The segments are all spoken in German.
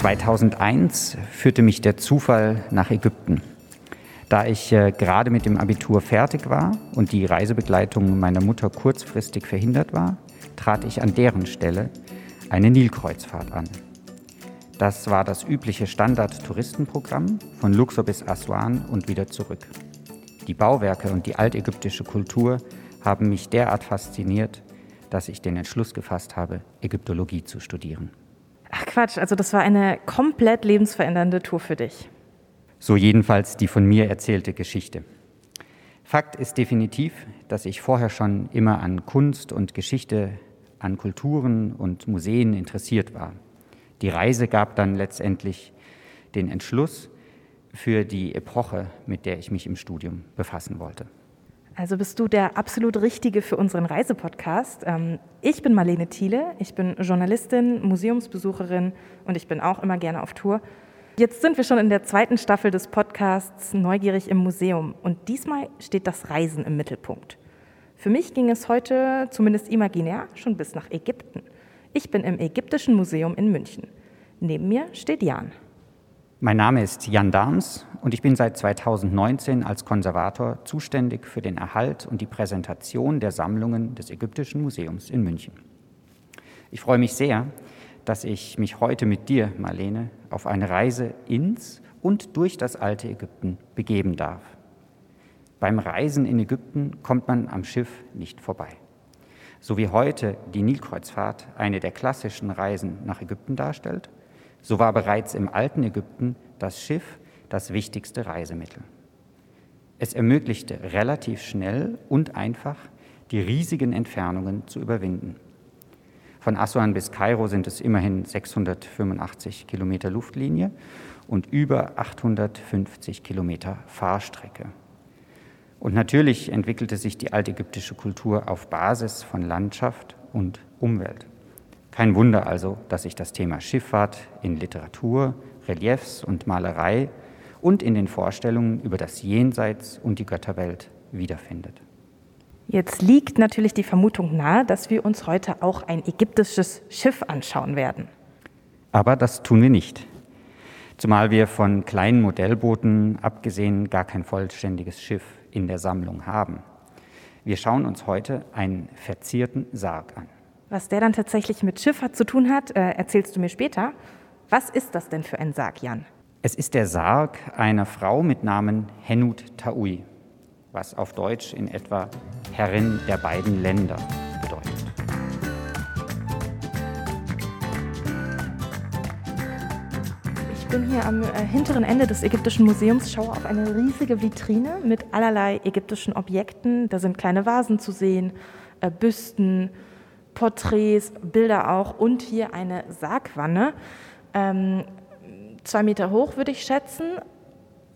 2001 führte mich der Zufall nach Ägypten. Da ich äh, gerade mit dem Abitur fertig war und die Reisebegleitung meiner Mutter kurzfristig verhindert war, trat ich an deren Stelle eine Nilkreuzfahrt an. Das war das übliche Standard-Touristenprogramm von Luxor bis Aswan und wieder zurück. Die Bauwerke und die altägyptische Kultur haben mich derart fasziniert, dass ich den Entschluss gefasst habe, Ägyptologie zu studieren. Ach Quatsch, also das war eine komplett lebensverändernde Tour für dich. So jedenfalls die von mir erzählte Geschichte. Fakt ist definitiv, dass ich vorher schon immer an Kunst und Geschichte, an Kulturen und Museen interessiert war. Die Reise gab dann letztendlich den Entschluss für die Epoche, mit der ich mich im Studium befassen wollte. Also bist du der absolut Richtige für unseren Reisepodcast. Ähm, ich bin Marlene Thiele, ich bin Journalistin, Museumsbesucherin und ich bin auch immer gerne auf Tour. Jetzt sind wir schon in der zweiten Staffel des Podcasts Neugierig im Museum und diesmal steht das Reisen im Mittelpunkt. Für mich ging es heute, zumindest imaginär, schon bis nach Ägypten. Ich bin im Ägyptischen Museum in München. Neben mir steht Jan. Mein Name ist Jan Dahms und ich bin seit 2019 als Konservator zuständig für den Erhalt und die Präsentation der Sammlungen des Ägyptischen Museums in München. Ich freue mich sehr, dass ich mich heute mit dir, Marlene, auf eine Reise ins und durch das alte Ägypten begeben darf. Beim Reisen in Ägypten kommt man am Schiff nicht vorbei. So wie heute die Nilkreuzfahrt eine der klassischen Reisen nach Ägypten darstellt, so war bereits im alten Ägypten das Schiff das wichtigste Reisemittel. Es ermöglichte relativ schnell und einfach, die riesigen Entfernungen zu überwinden. Von Assuan bis Kairo sind es immerhin 685 Kilometer Luftlinie und über 850 Kilometer Fahrstrecke. Und natürlich entwickelte sich die altägyptische Kultur auf Basis von Landschaft und Umwelt. Kein Wunder also, dass sich das Thema Schifffahrt in Literatur, Reliefs und Malerei und in den Vorstellungen über das Jenseits und die Götterwelt wiederfindet. Jetzt liegt natürlich die Vermutung nahe, dass wir uns heute auch ein ägyptisches Schiff anschauen werden. Aber das tun wir nicht. Zumal wir von kleinen Modellbooten abgesehen gar kein vollständiges Schiff in der Sammlung haben. Wir schauen uns heute einen verzierten Sarg an. Was der dann tatsächlich mit Schifffahrt zu tun hat, äh, erzählst du mir später. Was ist das denn für ein Sarg, Jan? Es ist der Sarg einer Frau mit Namen Henut Taui, was auf Deutsch in etwa Herrin der beiden Länder bedeutet. Ich bin hier am äh, hinteren Ende des Ägyptischen Museums, schaue auf eine riesige Vitrine mit allerlei ägyptischen Objekten. Da sind kleine Vasen zu sehen, äh, Büsten, Porträts, Bilder auch und hier eine Sargwanne. Ähm, zwei Meter hoch, würde ich schätzen.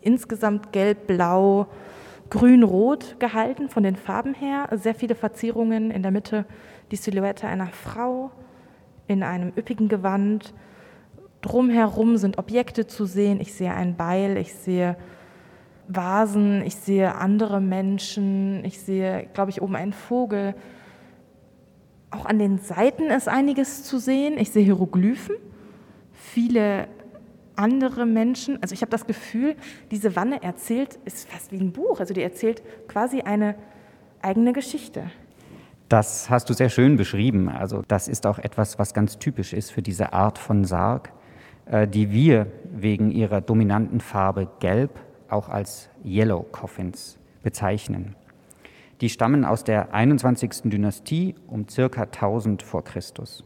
Insgesamt gelb, blau, grün, rot gehalten von den Farben her. Sehr viele Verzierungen in der Mitte. Die Silhouette einer Frau in einem üppigen Gewand. Drumherum sind Objekte zu sehen. Ich sehe ein Beil, ich sehe Vasen, ich sehe andere Menschen, ich sehe, glaube ich, oben einen Vogel. Auch an den Seiten ist einiges zu sehen. Ich sehe Hieroglyphen, viele andere Menschen. Also ich habe das Gefühl, diese Wanne erzählt, ist fast wie ein Buch. Also die erzählt quasi eine eigene Geschichte. Das hast du sehr schön beschrieben. Also das ist auch etwas, was ganz typisch ist für diese Art von Sarg, äh, die wir wegen ihrer dominanten Farbe Gelb auch als Yellow Coffins bezeichnen. Die stammen aus der 21. Dynastie um circa 1000 vor Christus.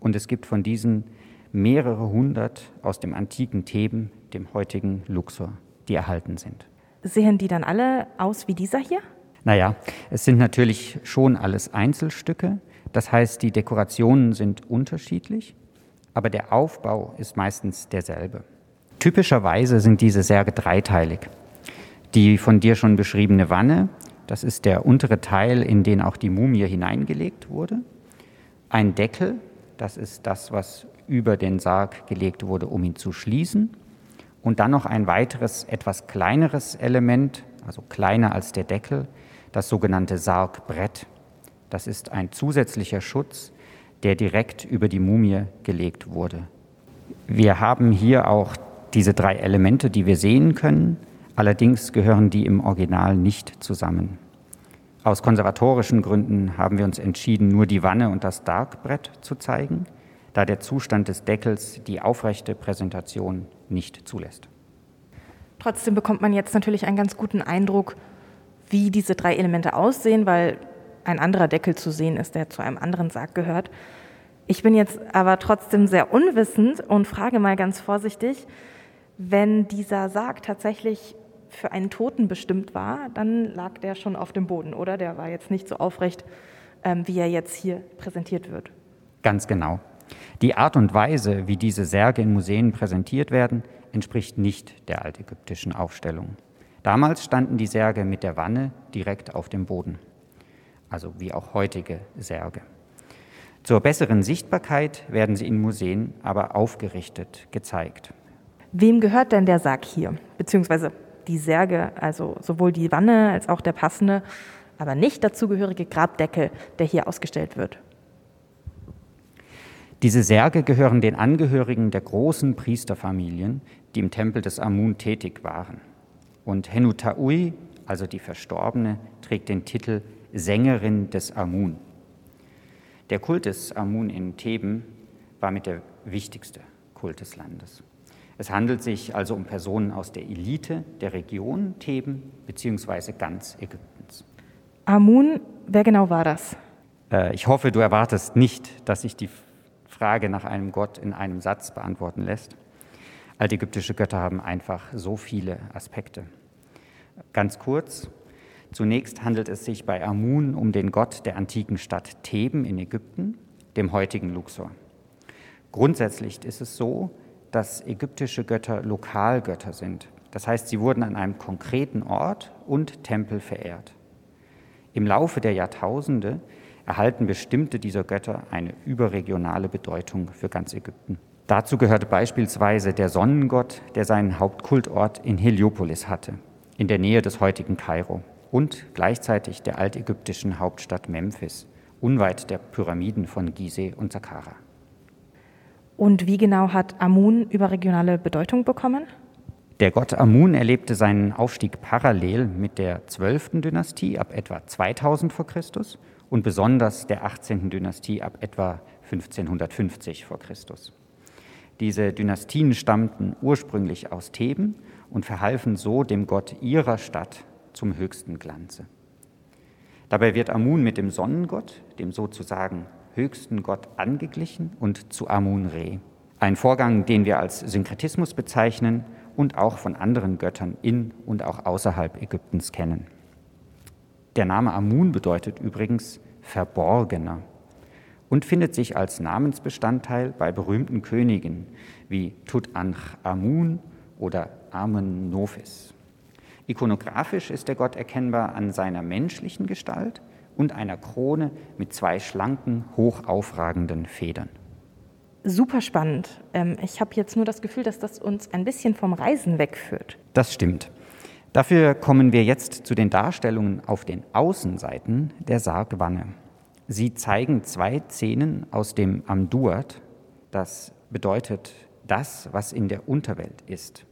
Und es gibt von diesen mehrere hundert aus dem antiken Theben, dem heutigen Luxor, die erhalten sind. Sehen die dann alle aus wie dieser hier? Naja, es sind natürlich schon alles Einzelstücke. Das heißt, die Dekorationen sind unterschiedlich, aber der Aufbau ist meistens derselbe. Typischerweise sind diese Särge dreiteilig. Die von dir schon beschriebene Wanne das ist der untere Teil, in den auch die Mumie hineingelegt wurde. Ein Deckel, das ist das, was über den Sarg gelegt wurde, um ihn zu schließen. Und dann noch ein weiteres, etwas kleineres Element, also kleiner als der Deckel, das sogenannte Sargbrett. Das ist ein zusätzlicher Schutz, der direkt über die Mumie gelegt wurde. Wir haben hier auch diese drei Elemente, die wir sehen können, allerdings gehören die im Original nicht zusammen. Aus konservatorischen Gründen haben wir uns entschieden, nur die Wanne und das Darkbrett zu zeigen, da der Zustand des Deckels die aufrechte Präsentation nicht zulässt. Trotzdem bekommt man jetzt natürlich einen ganz guten Eindruck, wie diese drei Elemente aussehen, weil ein anderer Deckel zu sehen ist, der zu einem anderen Sarg gehört. Ich bin jetzt aber trotzdem sehr unwissend und frage mal ganz vorsichtig, wenn dieser Sarg tatsächlich für einen Toten bestimmt war, dann lag der schon auf dem Boden, oder? Der war jetzt nicht so aufrecht, ähm, wie er jetzt hier präsentiert wird. Ganz genau. Die Art und Weise, wie diese Särge in Museen präsentiert werden, entspricht nicht der altägyptischen Aufstellung. Damals standen die Särge mit der Wanne direkt auf dem Boden, also wie auch heutige Särge. Zur besseren Sichtbarkeit werden sie in Museen aber aufgerichtet gezeigt. Wem gehört denn der Sarg hier? Beziehungsweise die Särge, also sowohl die Wanne als auch der passende, aber nicht dazugehörige Grabdeckel, der hier ausgestellt wird. Diese Särge gehören den Angehörigen der großen Priesterfamilien, die im Tempel des Amun tätig waren. Und Henutaui, also die Verstorbene, trägt den Titel Sängerin des Amun. Der Kult des Amun in Theben war mit der wichtigste Kult des Landes. Es handelt sich also um Personen aus der Elite der Region Theben bzw. ganz Ägyptens. Amun, wer genau war das? Äh, ich hoffe, du erwartest nicht, dass ich die Frage nach einem Gott in einem Satz beantworten lässt. Altägyptische Götter haben einfach so viele Aspekte. Ganz kurz, zunächst handelt es sich bei Amun um den Gott der antiken Stadt Theben in Ägypten, dem heutigen Luxor. Grundsätzlich ist es so, dass ägyptische Götter Lokalgötter sind. Das heißt, sie wurden an einem konkreten Ort und Tempel verehrt. Im Laufe der Jahrtausende erhalten bestimmte dieser Götter eine überregionale Bedeutung für ganz Ägypten. Dazu gehörte beispielsweise der Sonnengott, der seinen Hauptkultort in Heliopolis hatte, in der Nähe des heutigen Kairo, und gleichzeitig der altägyptischen Hauptstadt Memphis, unweit der Pyramiden von Gizeh und Saqqara. Und wie genau hat Amun überregionale Bedeutung bekommen? Der Gott Amun erlebte seinen Aufstieg parallel mit der 12. Dynastie ab etwa 2000 v. Chr. und besonders der 18. Dynastie ab etwa 1550 v. Chr. Diese Dynastien stammten ursprünglich aus Theben und verhalfen so dem Gott ihrer Stadt zum höchsten Glanze. Dabei wird Amun mit dem Sonnengott, dem sozusagen höchsten Gott, angeglichen und zu Amun-Re. Ein Vorgang, den wir als Synkretismus bezeichnen und auch von anderen Göttern in und auch außerhalb Ägyptens kennen. Der Name Amun bedeutet übrigens Verborgener und findet sich als Namensbestandteil bei berühmten Königen wie Tutanchamun oder Amen-Nophis. Ikonografisch ist der Gott erkennbar an seiner menschlichen Gestalt und einer Krone mit zwei schlanken, hoch aufragenden Federn. Super spannend. Ähm, ich habe jetzt nur das Gefühl, dass das uns ein bisschen vom Reisen wegführt. Das stimmt. Dafür kommen wir jetzt zu den Darstellungen auf den Außenseiten der Sargwanne. Sie zeigen zwei Szenen aus dem Amduat, das bedeutet das, was in der Unterwelt ist.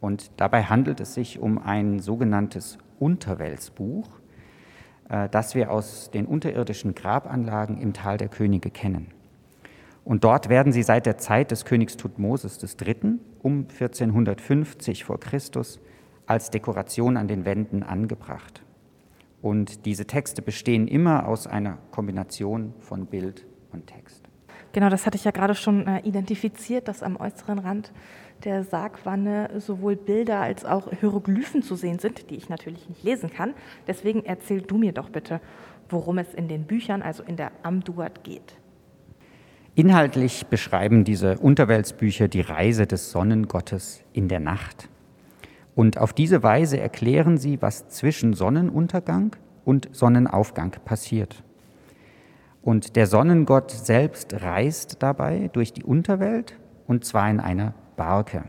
Und dabei handelt es sich um ein sogenanntes Unterweltsbuch, das wir aus den unterirdischen Grabanlagen im Tal der Könige kennen. Und dort werden sie seit der Zeit des Königs Tutmosis III. um 1450 vor Christus als Dekoration an den Wänden angebracht. Und diese Texte bestehen immer aus einer Kombination von Bild und Text. Genau, das hatte ich ja gerade schon äh, identifiziert, dass am äußeren Rand der Sargwanne sowohl Bilder als auch Hieroglyphen zu sehen sind, die ich natürlich nicht lesen kann. Deswegen erzähl du mir doch bitte, worum es in den Büchern, also in der Amduat geht. Inhaltlich beschreiben diese Unterweltsbücher die Reise des Sonnengottes in der Nacht. Und auf diese Weise erklären sie, was zwischen Sonnenuntergang und Sonnenaufgang passiert. Und der Sonnengott selbst reist dabei durch die Unterwelt und zwar in einer Barke.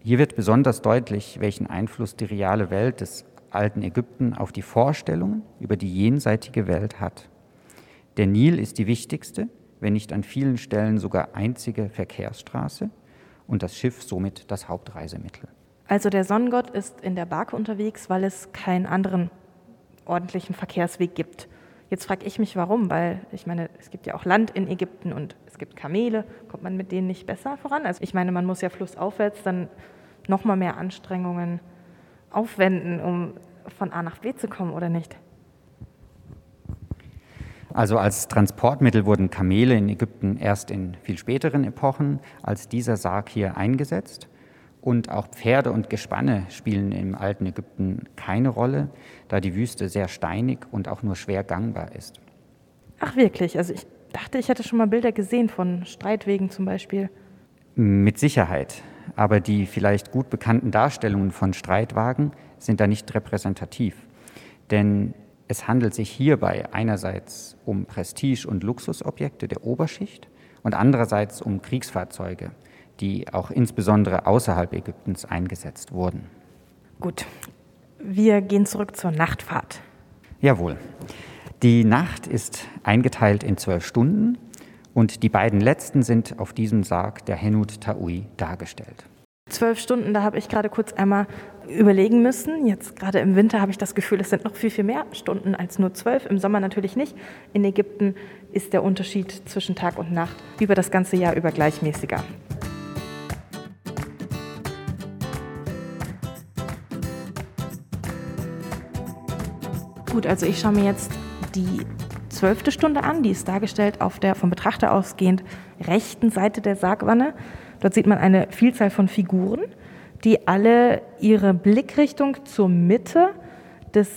Hier wird besonders deutlich, welchen Einfluss die reale Welt des alten Ägypten auf die Vorstellungen über die jenseitige Welt hat. Der Nil ist die wichtigste, wenn nicht an vielen Stellen sogar einzige Verkehrsstraße und das Schiff somit das Hauptreisemittel. Also der Sonnengott ist in der Barke unterwegs, weil es keinen anderen ordentlichen Verkehrsweg gibt. Jetzt frage ich mich, warum, weil ich meine, es gibt ja auch Land in Ägypten und es gibt Kamele. Kommt man mit denen nicht besser voran? Also ich meine, man muss ja flussaufwärts dann noch mal mehr Anstrengungen aufwenden, um von A nach B zu kommen, oder nicht? Also als Transportmittel wurden Kamele in Ägypten erst in viel späteren Epochen als dieser Sarg hier eingesetzt. Und auch Pferde und Gespanne spielen im alten Ägypten keine Rolle, da die Wüste sehr steinig und auch nur schwer gangbar ist. Ach wirklich? Also ich dachte, ich hätte schon mal Bilder gesehen von Streitwegen zum Beispiel. Mit Sicherheit. Aber die vielleicht gut bekannten Darstellungen von Streitwagen sind da nicht repräsentativ. Denn es handelt sich hierbei einerseits um Prestige- und Luxusobjekte der Oberschicht und andererseits um Kriegsfahrzeuge, die auch insbesondere außerhalb Ägyptens eingesetzt wurden. Gut, wir gehen zurück zur Nachtfahrt. Jawohl. Die Nacht ist eingeteilt in zwölf Stunden und die beiden letzten sind auf diesem Sarg der Henut Taui dargestellt. Zwölf Stunden, da habe ich gerade kurz einmal überlegen müssen. Jetzt gerade im Winter habe ich das Gefühl, es sind noch viel, viel mehr Stunden als nur zwölf. Im Sommer natürlich nicht. In Ägypten ist der Unterschied zwischen Tag und Nacht über das ganze Jahr über gleichmäßiger. Gut, also ich schaue mir jetzt die zwölfte Stunde an. Die ist dargestellt auf der vom Betrachter ausgehend rechten Seite der Sargwanne. Dort sieht man eine Vielzahl von Figuren, die alle ihre Blickrichtung zur Mitte des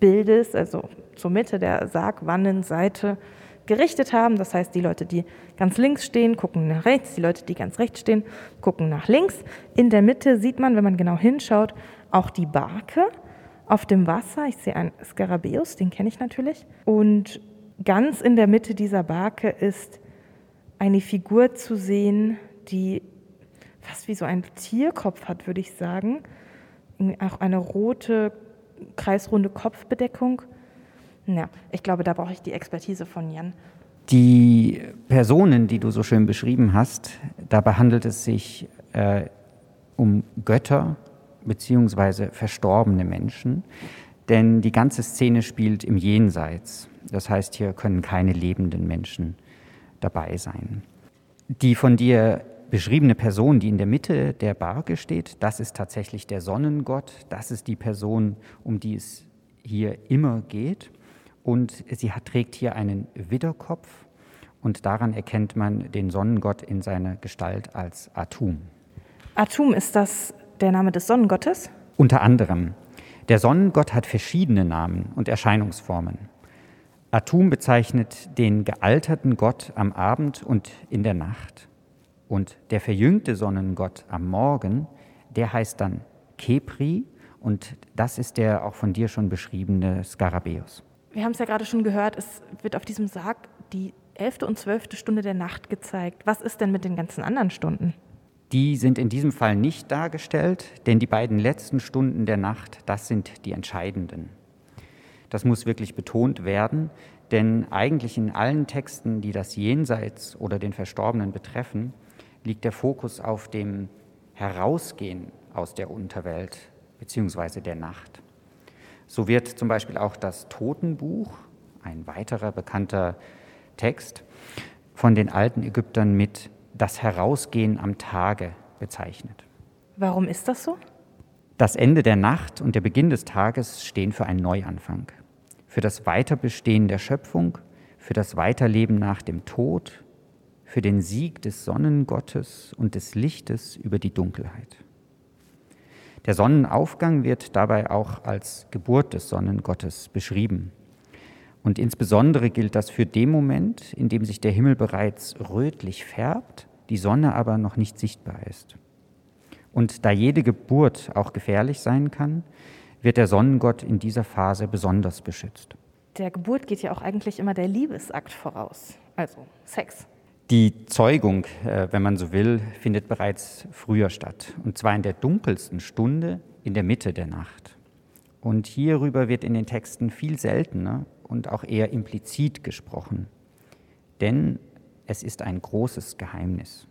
Bildes, also zur Mitte der Sargwannenseite gerichtet haben. Das heißt, die Leute, die ganz links stehen, gucken nach rechts, die Leute, die ganz rechts stehen, gucken nach links. In der Mitte sieht man, wenn man genau hinschaut, auch die Barke auf dem Wasser. Ich sehe einen Skarabäus, den kenne ich natürlich. Und ganz in der Mitte dieser Barke ist eine Figur zu sehen, die fast wie so ein Tierkopf hat, würde ich sagen. Auch eine rote, kreisrunde Kopfbedeckung. Ja, ich glaube, da brauche ich die Expertise von Jan. Die Personen, die du so schön beschrieben hast, dabei handelt es sich äh, um Götter beziehungsweise verstorbene Menschen, denn die ganze Szene spielt im Jenseits. Das heißt, hier können keine lebenden Menschen dabei sein. Die von dir beschriebene Person, die in der Mitte der Barke steht, das ist tatsächlich der Sonnengott. Das ist die Person, um die es hier immer geht. Und sie hat, trägt hier einen Widderkopf und daran erkennt man den Sonnengott in seiner Gestalt als Atum. Atum, ist das der Name des Sonnengottes? Unter anderem. Der Sonnengott hat verschiedene Namen und Erscheinungsformen. Atum bezeichnet den gealterten Gott am Abend und in der Nacht. Und der verjüngte Sonnengott am Morgen, der heißt dann Kepri und das ist der auch von dir schon beschriebene Skarabäus. Wir haben es ja gerade schon gehört, es wird auf diesem Sarg die elfte und zwölfte Stunde der Nacht gezeigt. Was ist denn mit den ganzen anderen Stunden? Die sind in diesem Fall nicht dargestellt, denn die beiden letzten Stunden der Nacht, das sind die entscheidenden. Das muss wirklich betont werden, denn eigentlich in allen Texten, die das Jenseits oder den Verstorbenen betreffen, liegt der Fokus auf dem Herausgehen aus der Unterwelt bzw. der Nacht. So wird zum Beispiel auch das Totenbuch, ein weiterer bekannter Text, von den alten Ägyptern mit das Herausgehen am Tage bezeichnet. Warum ist das so? Das Ende der Nacht und der Beginn des Tages stehen für einen Neuanfang für das Weiterbestehen der Schöpfung, für das Weiterleben nach dem Tod, für den Sieg des Sonnengottes und des Lichtes über die Dunkelheit. Der Sonnenaufgang wird dabei auch als Geburt des Sonnengottes beschrieben. Und insbesondere gilt das für den Moment, in dem sich der Himmel bereits rötlich färbt, die Sonne aber noch nicht sichtbar ist. Und da jede Geburt auch gefährlich sein kann, wird der Sonnengott in dieser Phase besonders beschützt. Der Geburt geht ja auch eigentlich immer der Liebesakt voraus, also Sex. Die Zeugung, äh, wenn man so will, findet bereits früher statt, und zwar in der dunkelsten Stunde in der Mitte der Nacht. Und hierüber wird in den Texten viel seltener und auch eher implizit gesprochen. denn es ist ein großes Geheimnis.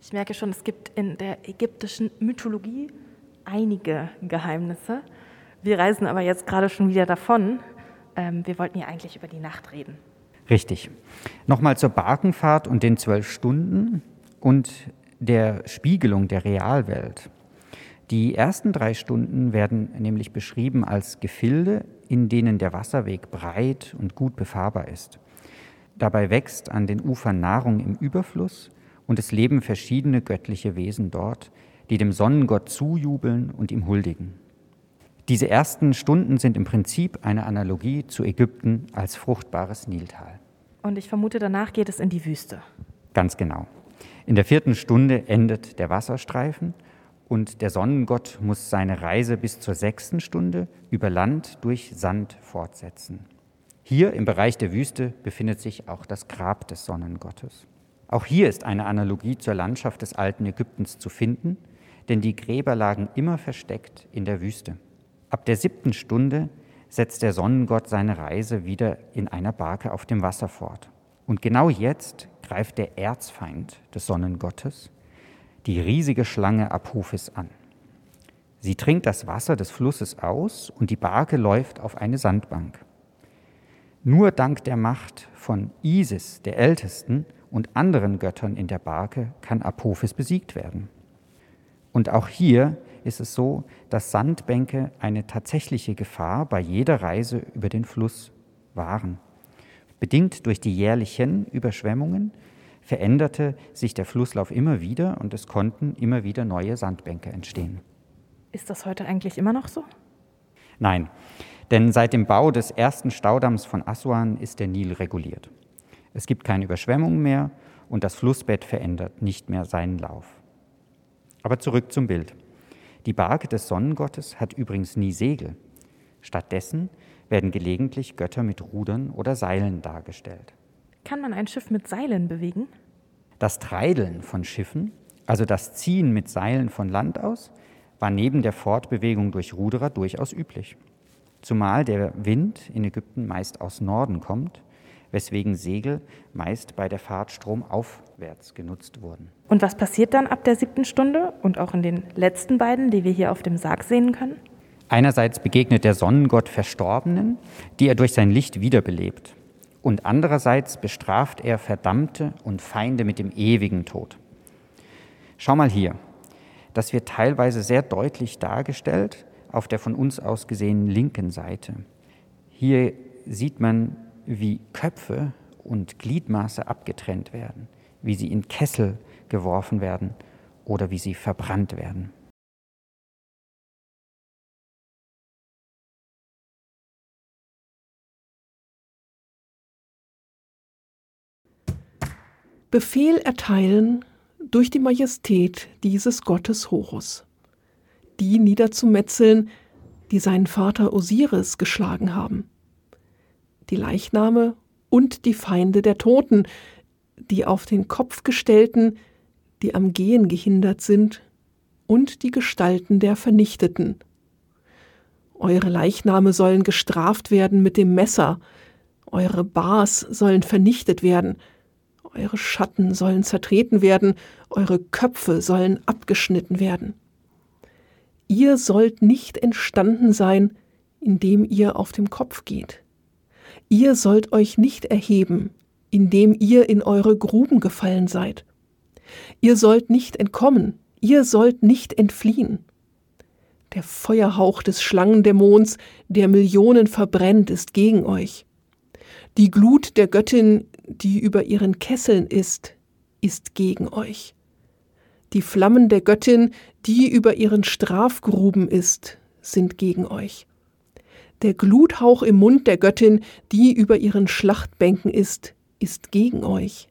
Ich merke schon, es gibt in der ägyptischen Mythologie einige Geheimnisse. Wir reisen aber jetzt gerade schon wieder davon. Ähm, wir wollten ja eigentlich über die Nacht reden. Richtig. Nochmal zur Barkenfahrt und den zwölf Stunden und der Spiegelung der Realwelt. Die ersten drei Stunden werden nämlich beschrieben als Gefilde, in denen der Wasserweg breit und gut befahrbar ist. Dabei wächst an den Ufern Nahrung im Überfluss und es leben verschiedene göttliche Wesen dort, die dem Sonnengott zujubeln und ihm huldigen. Diese ersten Stunden sind im Prinzip eine Analogie zu Ägypten als fruchtbares Niltal. Und ich vermute, danach geht es in die Wüste. Ganz genau. In der vierten Stunde endet der Wasserstreifen und der Sonnengott muss seine Reise bis zur sechsten Stunde über Land durch Sand fortsetzen. Hier im Bereich der Wüste befindet sich auch das Grab des Sonnengottes. Auch hier ist eine Analogie zur Landschaft des alten Ägyptens zu finden, denn die Gräber lagen immer versteckt in der Wüste. Ab der siebten Stunde setzt der Sonnengott seine Reise wieder in einer Barke auf dem Wasser fort. Und genau jetzt greift der Erzfeind des Sonnengottes, die riesige Schlange Apophis, an. Sie trinkt das Wasser des Flusses aus und die Barke läuft auf eine Sandbank. Nur dank der Macht von Isis, der Ältesten, und anderen Göttern in der Barke kann Apophis besiegt werden. Und auch hier ist es so, dass Sandbänke eine tatsächliche Gefahr bei jeder Reise über den Fluss waren. Bedingt durch die jährlichen Überschwemmungen veränderte sich der Flusslauf immer wieder und es konnten immer wieder neue Sandbänke entstehen. Ist das heute eigentlich immer noch so? Nein, denn seit dem Bau des ersten Staudamms von Aswan ist der Nil reguliert. Es gibt keine Überschwemmungen mehr und das Flussbett verändert nicht mehr seinen Lauf. Aber zurück zum Bild. Die Barke des Sonnengottes hat übrigens nie Segel. Stattdessen werden gelegentlich Götter mit Rudern oder Seilen dargestellt. Kann man ein Schiff mit Seilen bewegen? Das Treideln von Schiffen, also das Ziehen mit Seilen von Land aus, war neben der Fortbewegung durch Ruderer durchaus üblich. Zumal der Wind in Ägypten meist aus Norden kommt weswegen Segel meist bei der Fahrt stromaufwärts genutzt wurden. Und was passiert dann ab der siebten Stunde und auch in den letzten beiden, die wir hier auf dem Sarg sehen können? Einerseits begegnet der Sonnengott Verstorbenen, die er durch sein Licht wiederbelebt. Und andererseits bestraft er Verdammte und Feinde mit dem ewigen Tod. Schau mal hier. Das wird teilweise sehr deutlich dargestellt auf der von uns aus gesehenen linken Seite. Hier sieht man wie Köpfe und Gliedmaße abgetrennt werden, wie sie in Kessel geworfen werden oder wie sie verbrannt werden. Befehl erteilen durch die Majestät dieses Gottes Horus, die niederzumetzeln, die seinen Vater Osiris geschlagen haben die Leichname und die Feinde der Toten, die auf den Kopf gestellten, die am Gehen gehindert sind, und die Gestalten der Vernichteten. Eure Leichname sollen gestraft werden mit dem Messer, eure Bars sollen vernichtet werden, eure Schatten sollen zertreten werden, eure Köpfe sollen abgeschnitten werden. Ihr sollt nicht entstanden sein, indem ihr auf dem Kopf geht. Ihr sollt euch nicht erheben, indem ihr in eure Gruben gefallen seid. Ihr sollt nicht entkommen, ihr sollt nicht entfliehen. Der Feuerhauch des Schlangendämons, der Millionen verbrennt, ist gegen euch. Die Glut der Göttin, die über ihren Kesseln ist, ist gegen euch. Die Flammen der Göttin, die über ihren Strafgruben ist, sind gegen euch. Der Gluthauch im Mund der Göttin, die über ihren Schlachtbänken ist, ist gegen euch.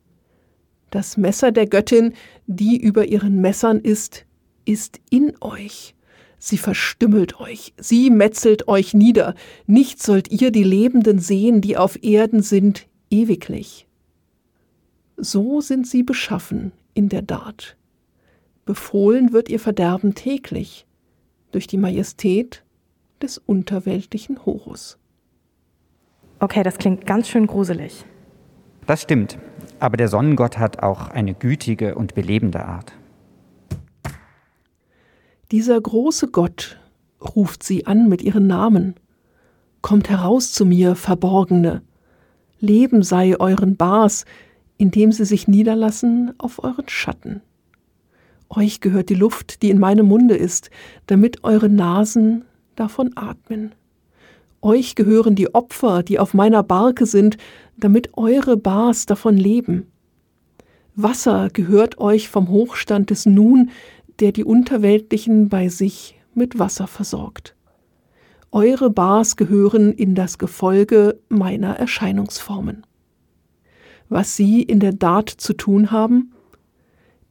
Das Messer der Göttin, die über ihren Messern ist, ist in euch. Sie verstümmelt euch, sie metzelt euch nieder, nicht sollt ihr die Lebenden sehen, die auf Erden sind, ewiglich. So sind sie beschaffen in der Dart. Befohlen wird ihr Verderben täglich, durch die Majestät des unterweltlichen Horus. Okay, das klingt ganz schön gruselig. Das stimmt, aber der Sonnengott hat auch eine gütige und belebende Art. Dieser große Gott ruft sie an mit ihren Namen. Kommt heraus zu mir, Verborgene. Leben sei euren Bars, indem sie sich niederlassen auf euren Schatten. Euch gehört die Luft, die in meinem Munde ist, damit eure Nasen davon atmen. Euch gehören die Opfer, die auf meiner Barke sind, damit eure Bars davon leben. Wasser gehört euch vom Hochstand des Nun, der die Unterweltlichen bei sich mit Wasser versorgt. Eure Bars gehören in das Gefolge meiner Erscheinungsformen. Was sie in der Tat zu tun haben?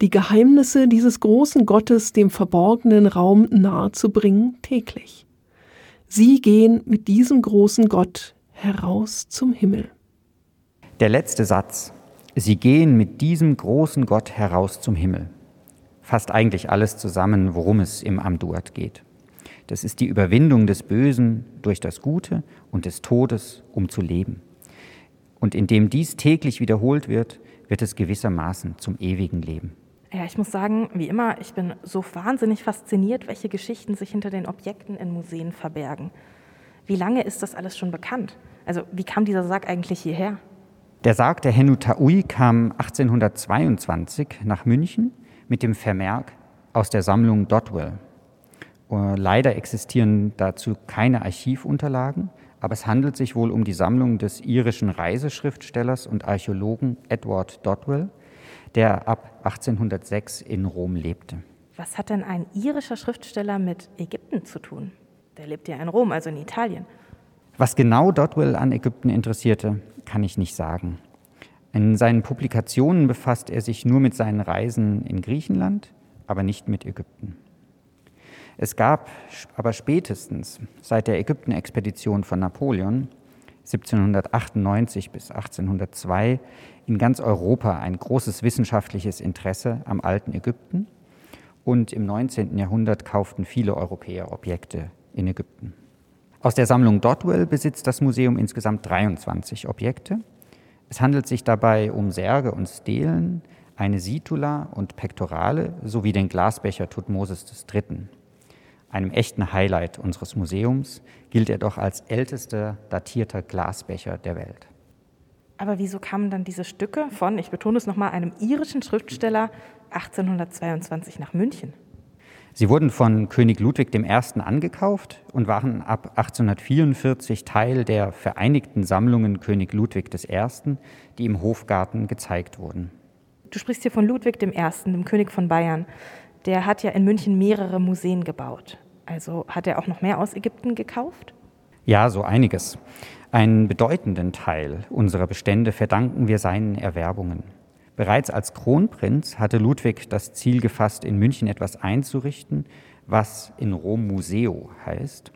Die Geheimnisse dieses großen Gottes dem verborgenen Raum nahezubringen täglich. Sie gehen mit diesem großen Gott heraus zum Himmel. Der letzte Satz. Sie gehen mit diesem großen Gott heraus zum Himmel fasst eigentlich alles zusammen, worum es im Amduat geht. Das ist die Überwindung des Bösen durch das Gute und des Todes, um zu leben. Und indem dies täglich wiederholt wird, wird es gewissermaßen zum ewigen Leben. Ja, ich muss sagen, wie immer, ich bin so wahnsinnig fasziniert, welche Geschichten sich hinter den Objekten in Museen verbergen. Wie lange ist das alles schon bekannt? Also, wie kam dieser Sarg eigentlich hierher? Der Sarg der Hennu Taui kam 1822 nach München mit dem Vermerk aus der Sammlung Dotwell. Äh, leider existieren dazu keine Archivunterlagen, aber es handelt sich wohl um die Sammlung des irischen Reiseschriftstellers und Archäologen Edward Dotwell, der ab 1806 in Rom lebte. Was hat denn ein irischer Schriftsteller mit Ägypten zu tun? Der lebt ja in Rom, also in Italien. Was genau Dotwell an Ägypten interessierte, kann ich nicht sagen. In seinen Publikationen befasst er sich nur mit seinen Reisen in Griechenland, aber nicht mit Ägypten. Es gab aber spätestens seit der Ägypten-Expedition von Napoleon 1798 bis 1802 in ganz Europa ein großes wissenschaftliches Interesse am alten Ägypten und im 19. Jahrhundert kauften viele Europäer Objekte in Ägypten. Aus der Sammlung Dotwell besitzt das Museum insgesamt 23 Objekte es handelt sich dabei um Särge und Stelen, eine Situla und Pektorale sowie den Glasbecher Tutmosis III. Einem echten Highlight unseres Museums gilt er doch als ältester datierter Glasbecher der Welt. Aber wieso kamen dann diese Stücke von, ich betone es nochmal, einem irischen Schriftsteller 1822 nach München? Sie wurden von König Ludwig I. angekauft und waren ab 1844 Teil der Vereinigten Sammlungen König Ludwig I., die im Hofgarten gezeigt wurden. Du sprichst hier von Ludwig I., dem König von Bayern. Der hat ja in München mehrere Museen gebaut. Also hat er auch noch mehr aus Ägypten gekauft? Ja, so einiges. Einen bedeutenden Teil unserer Bestände verdanken wir seinen Erwerbungen. Bereits als Kronprinz hatte Ludwig das Ziel gefasst, in München etwas einzurichten, was in Rom Museo heißt.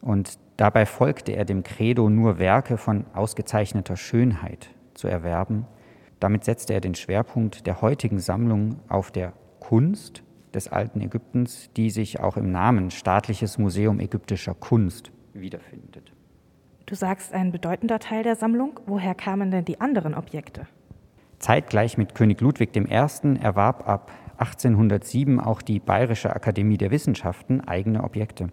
Und dabei folgte er dem Credo, nur Werke von ausgezeichneter Schönheit zu erwerben. Damit setzte er den Schwerpunkt der heutigen Sammlung auf der Kunst des alten Ägyptens, die sich auch im Namen Staatliches Museum ägyptischer Kunst wiederfindet. Du sagst ein bedeutender Teil der Sammlung. Woher kamen denn die anderen Objekte? Zeitgleich mit König Ludwig I. erwarb ab 1807 auch die Bayerische Akademie der Wissenschaften eigene Objekte.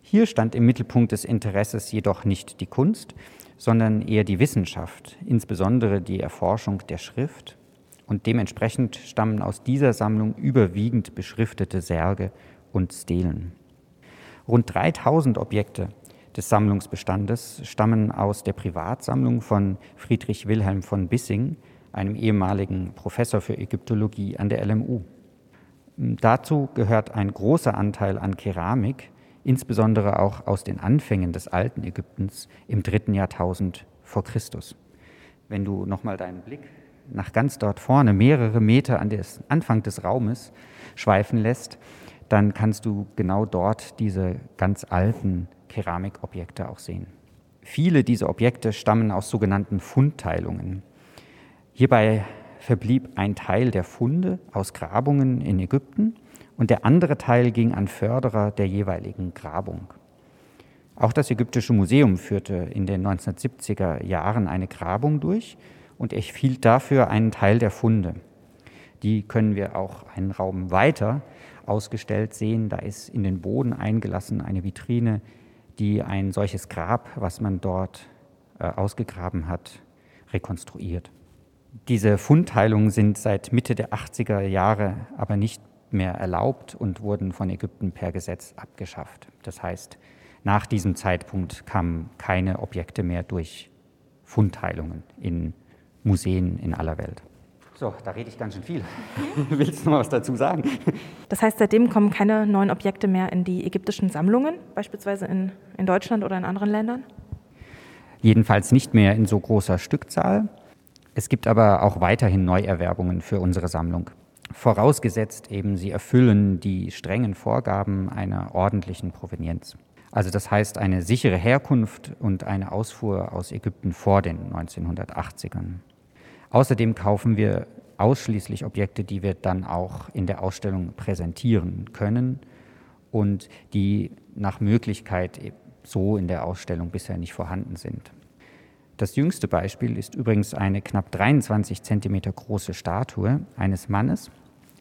Hier stand im Mittelpunkt des Interesses jedoch nicht die Kunst, sondern eher die Wissenschaft, insbesondere die Erforschung der Schrift. Und dementsprechend stammen aus dieser Sammlung überwiegend beschriftete Särge und Stelen. Rund 3000 Objekte des Sammlungsbestandes stammen aus der Privatsammlung von Friedrich Wilhelm von Bissing, einem ehemaligen Professor für Ägyptologie an der LMU. Dazu gehört ein großer Anteil an Keramik, insbesondere auch aus den Anfängen des alten Ägyptens im dritten Jahrtausend vor Christus. Wenn du nochmal deinen Blick nach ganz dort vorne, mehrere Meter an den Anfang des Raumes schweifen lässt, dann kannst du genau dort diese ganz alten Keramikobjekte auch sehen. Viele dieser Objekte stammen aus sogenannten Fundteilungen. Hierbei verblieb ein Teil der Funde aus Grabungen in Ägypten und der andere Teil ging an Förderer der jeweiligen Grabung. Auch das Ägyptische Museum führte in den 1970er Jahren eine Grabung durch und erhielt dafür einen Teil der Funde. Die können wir auch einen Raum weiter ausgestellt sehen. Da ist in den Boden eingelassen eine Vitrine, die ein solches Grab, was man dort äh, ausgegraben hat, rekonstruiert. Diese Fundteilungen sind seit Mitte der 80er Jahre aber nicht mehr erlaubt und wurden von Ägypten per Gesetz abgeschafft. Das heißt, nach diesem Zeitpunkt kamen keine Objekte mehr durch Fundteilungen in Museen in aller Welt. So, da rede ich ganz schön viel. Willst du noch was dazu sagen? Das heißt, seitdem kommen keine neuen Objekte mehr in die ägyptischen Sammlungen, beispielsweise in, in Deutschland oder in anderen Ländern? Jedenfalls nicht mehr in so großer Stückzahl. Es gibt aber auch weiterhin Neuerwerbungen für unsere Sammlung. Vorausgesetzt eben, sie erfüllen die strengen Vorgaben einer ordentlichen Provenienz. Also das heißt eine sichere Herkunft und eine Ausfuhr aus Ägypten vor den 1980ern. Außerdem kaufen wir ausschließlich Objekte, die wir dann auch in der Ausstellung präsentieren können und die nach Möglichkeit so in der Ausstellung bisher nicht vorhanden sind. Das jüngste Beispiel ist übrigens eine knapp 23 Zentimeter große Statue eines Mannes,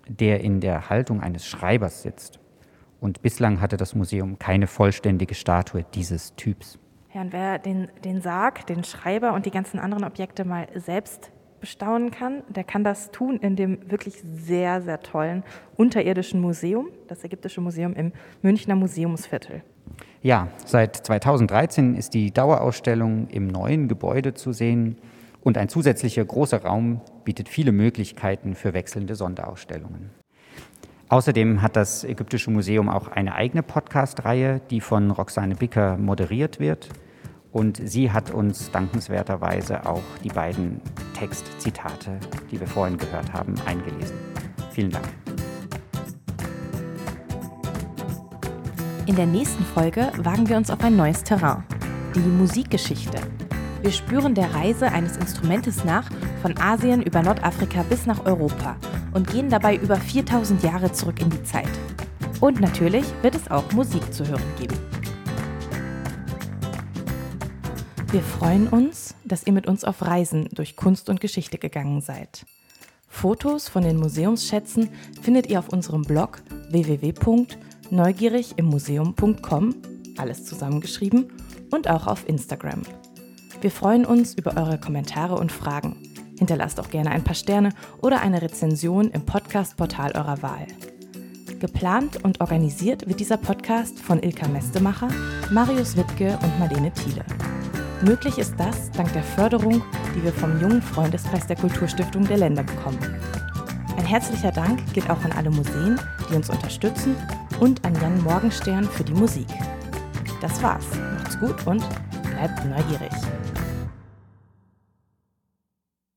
der in der Haltung eines Schreibers sitzt. Und bislang hatte das Museum keine vollständige Statue dieses Typs. Ja, und wer den, den Sarg, den Schreiber und die ganzen anderen Objekte mal selbst bestaunen kann, der kann das tun in dem wirklich sehr, sehr tollen unterirdischen Museum, das Ägyptische Museum im Münchner Museumsviertel. Ja, seit 2013 ist die Dauerausstellung im neuen Gebäude zu sehen und ein zusätzlicher großer Raum bietet viele Möglichkeiten für wechselnde Sonderausstellungen. Außerdem hat das Ägyptische Museum auch eine eigene Podcast-Reihe, die von Roxane Bicker moderiert wird. Und sie hat uns dankenswerterweise auch die beiden Textzitate, die wir vorhin gehört haben, eingelesen. Vielen Dank. In der nächsten Folge wagen wir uns auf ein neues Terrain, die Musikgeschichte. Wir spüren der Reise eines Instrumentes nach, von Asien über Nordafrika bis nach Europa und gehen dabei über 4000 Jahre zurück in die Zeit. Und natürlich wird es auch Musik zu hören geben. Wir freuen uns, dass ihr mit uns auf Reisen durch Kunst und Geschichte gegangen seid. Fotos von den Museumsschätzen findet ihr auf unserem Blog www.neugierigimmuseum.com, alles zusammengeschrieben, und auch auf Instagram. Wir freuen uns über eure Kommentare und Fragen. Hinterlasst auch gerne ein paar Sterne oder eine Rezension im Podcast-Portal eurer Wahl. Geplant und organisiert wird dieser Podcast von Ilka Mestemacher, Marius Wittke und Marlene Thiele. Möglich ist das dank der Förderung, die wir vom Jungen Freundeskreis der Kulturstiftung der Länder bekommen. Ein herzlicher Dank geht auch an alle Museen, die uns unterstützen und an Jan Morgenstern für die Musik. Das war's. Macht's gut und bleibt neugierig.